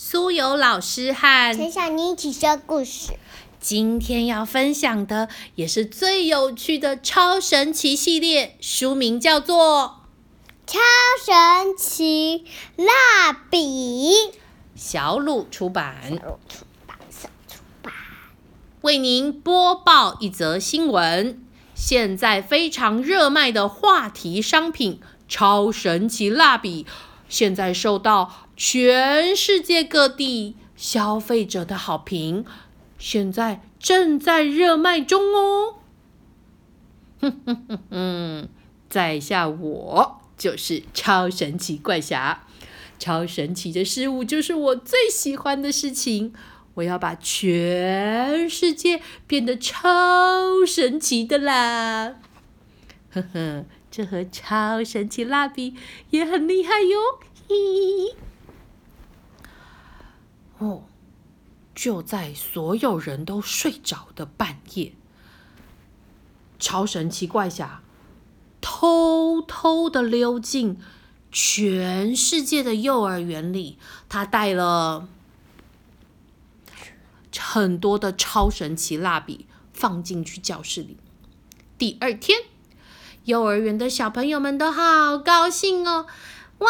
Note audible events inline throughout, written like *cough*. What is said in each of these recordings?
苏有老师和陈小妮一起说故事。今天要分享的也是最有趣的超神奇系列，书名叫做《超神奇蜡笔》，小鲁出版。小鲁出版社出版。为您播报一则新闻：现在非常热卖的话题商品——超神奇蜡笔，现在受到全世界各地消费者的好评。现在正在热卖中哦！哼哼哼哼，在下我就是超神奇怪侠，超神奇的事物就是我最喜欢的事情。我要把全世界变得超神奇的啦！呵呵，这盒超神奇蜡笔也很厉害哟！嘿。哦。就在所有人都睡着的半夜，超神奇怪侠偷偷的溜进全世界的幼儿园里，他带了很多的超神奇蜡笔放进去教室里。第二天，幼儿园的小朋友们都好高兴哦！哇，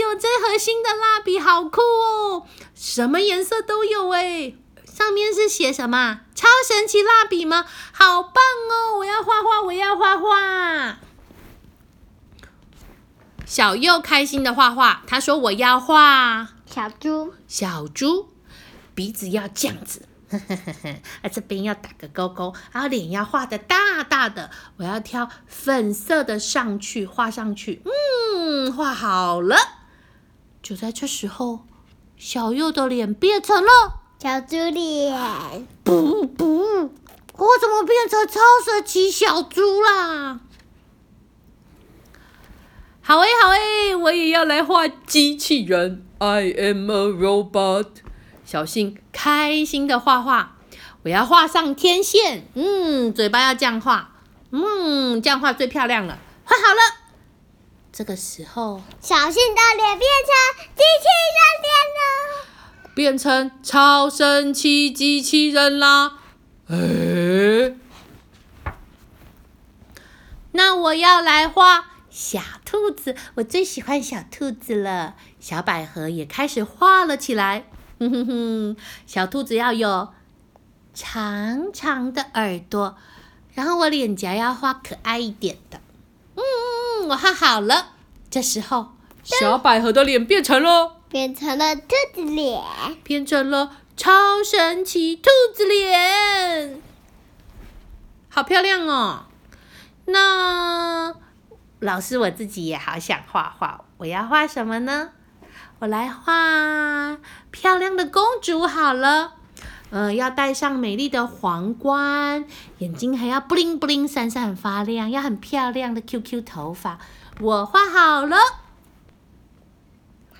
有这盒新的蜡笔，好酷哦！什么颜色都有哎。上面是写什么？超神奇蜡笔吗？好棒哦！我要画画，我要画画。小右开心的画画，他说：“我要画小猪，小猪鼻子要这样子。”呵呵呵呵，啊，这边要打个勾勾，然后脸要画的大大的，我要挑粉色的上去画上去，嗯，画好了。就在这时候，小右的脸变成了小猪脸，不不，我怎么变成超神奇小猪啦？好诶，好诶，我也要来画机器人，I am a robot。小信开心的画画，我要画上天线，嗯，嘴巴要这样画，嗯，这样画最漂亮了，画好了。这个时候，小信的脸变成机器人脸了，变成超神奇机器人啦。哎，那我要来画小兔子，我最喜欢小兔子了。小百合也开始画了起来。哼哼哼，小兔子要有长长的耳朵，然后我脸颊要画可爱一点的。嗯嗯嗯，我画好了。这时候，小百合的脸变成了变成了兔子脸，变成了超神奇兔子脸，好漂亮哦！那老师我自己也好想画画，我要画什么呢？我来画漂亮的公主好了，呃，要戴上美丽的皇冠，眼睛还要布灵布灵闪闪发亮，要很漂亮的 QQ 头发。我画好了，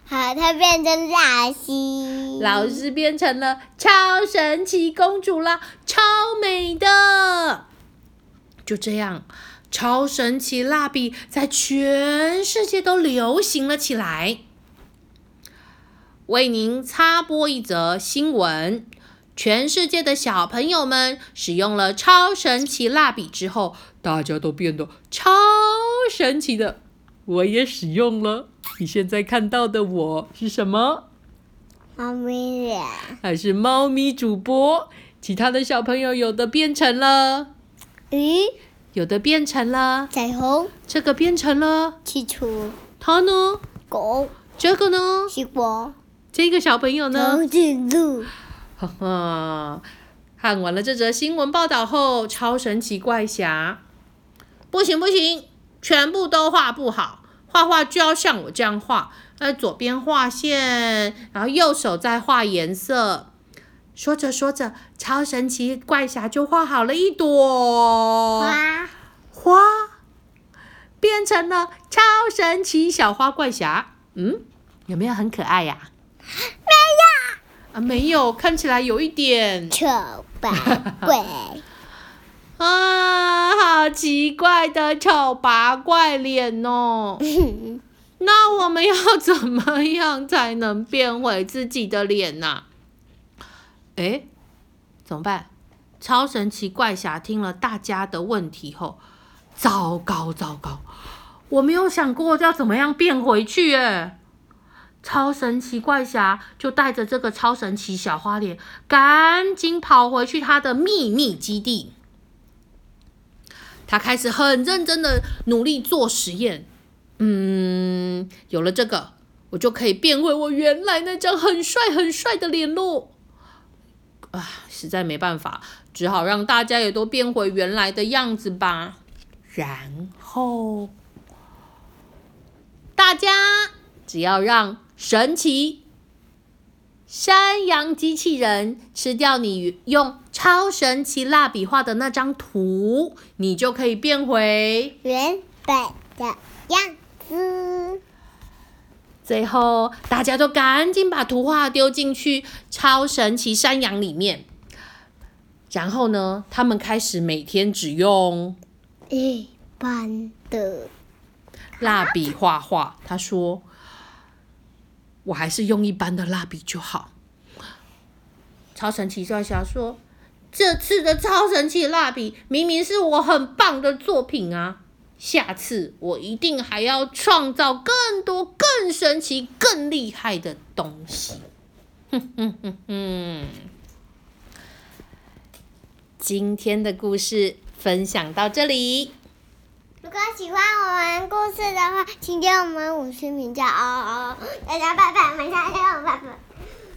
好，它变成蜡西，老师变成了超神奇公主了，超美的。就这样，超神奇蜡笔在全世界都流行了起来。为您插播一则新闻：全世界的小朋友们使用了超神奇蜡笔之后，大家都变得超神奇的。我也使用了。你现在看到的我是什么？猫咪脸？还是猫咪主播？其他的小朋友有的变成了鱼，有的变成了彩虹，这个变成了气球，它呢？狗，这个呢？西瓜。这个小朋友呢？长颈鹿。哈哈，看完了这则新闻报道后，超神奇怪侠，不行不行，全部都画不好。画画就要像我这样画，在左边画线，然后右手再画颜色。说着说着，超神奇怪侠就画好了一朵花，花变成了超神奇小花怪侠。嗯，有没有很可爱呀？没有啊，没有，看起来有一点丑八怪 *laughs* 啊，好奇怪的丑八怪脸哦。*laughs* 那我们要怎么样才能变回自己的脸呢、诶，怎么办？超神奇怪侠听了大家的问题后，糟糕糟糕，我没有想过要怎么样变回去耶！超神奇怪侠就带着这个超神奇小花脸，赶紧跑回去他的秘密基地。他开始很认真的努力做实验。嗯，有了这个，我就可以变回我原来那张很帅很帅的脸喽。啊，实在没办法，只好让大家也都变回原来的样子吧。然后，大家只要让神奇山羊机器人吃掉你用超神奇蜡笔画的那张图，你就可以变回原本的样子。最后，大家都赶紧把图画丢进去超神奇山羊里面。然后呢，他们开始每天只用一般的蜡笔画画。他说：“我还是用一般的蜡笔就好。”超神奇怪侠说：“这次的超神奇蜡笔明明是我很棒的作品啊！下次我一定还要创造更多、更神奇、更厉害的东西。”哼哼哼哼。今天的故事分享到这里。喜欢我们故事的话，请给我们五星评价哦哦！大家拜拜，我们下期见，拜拜。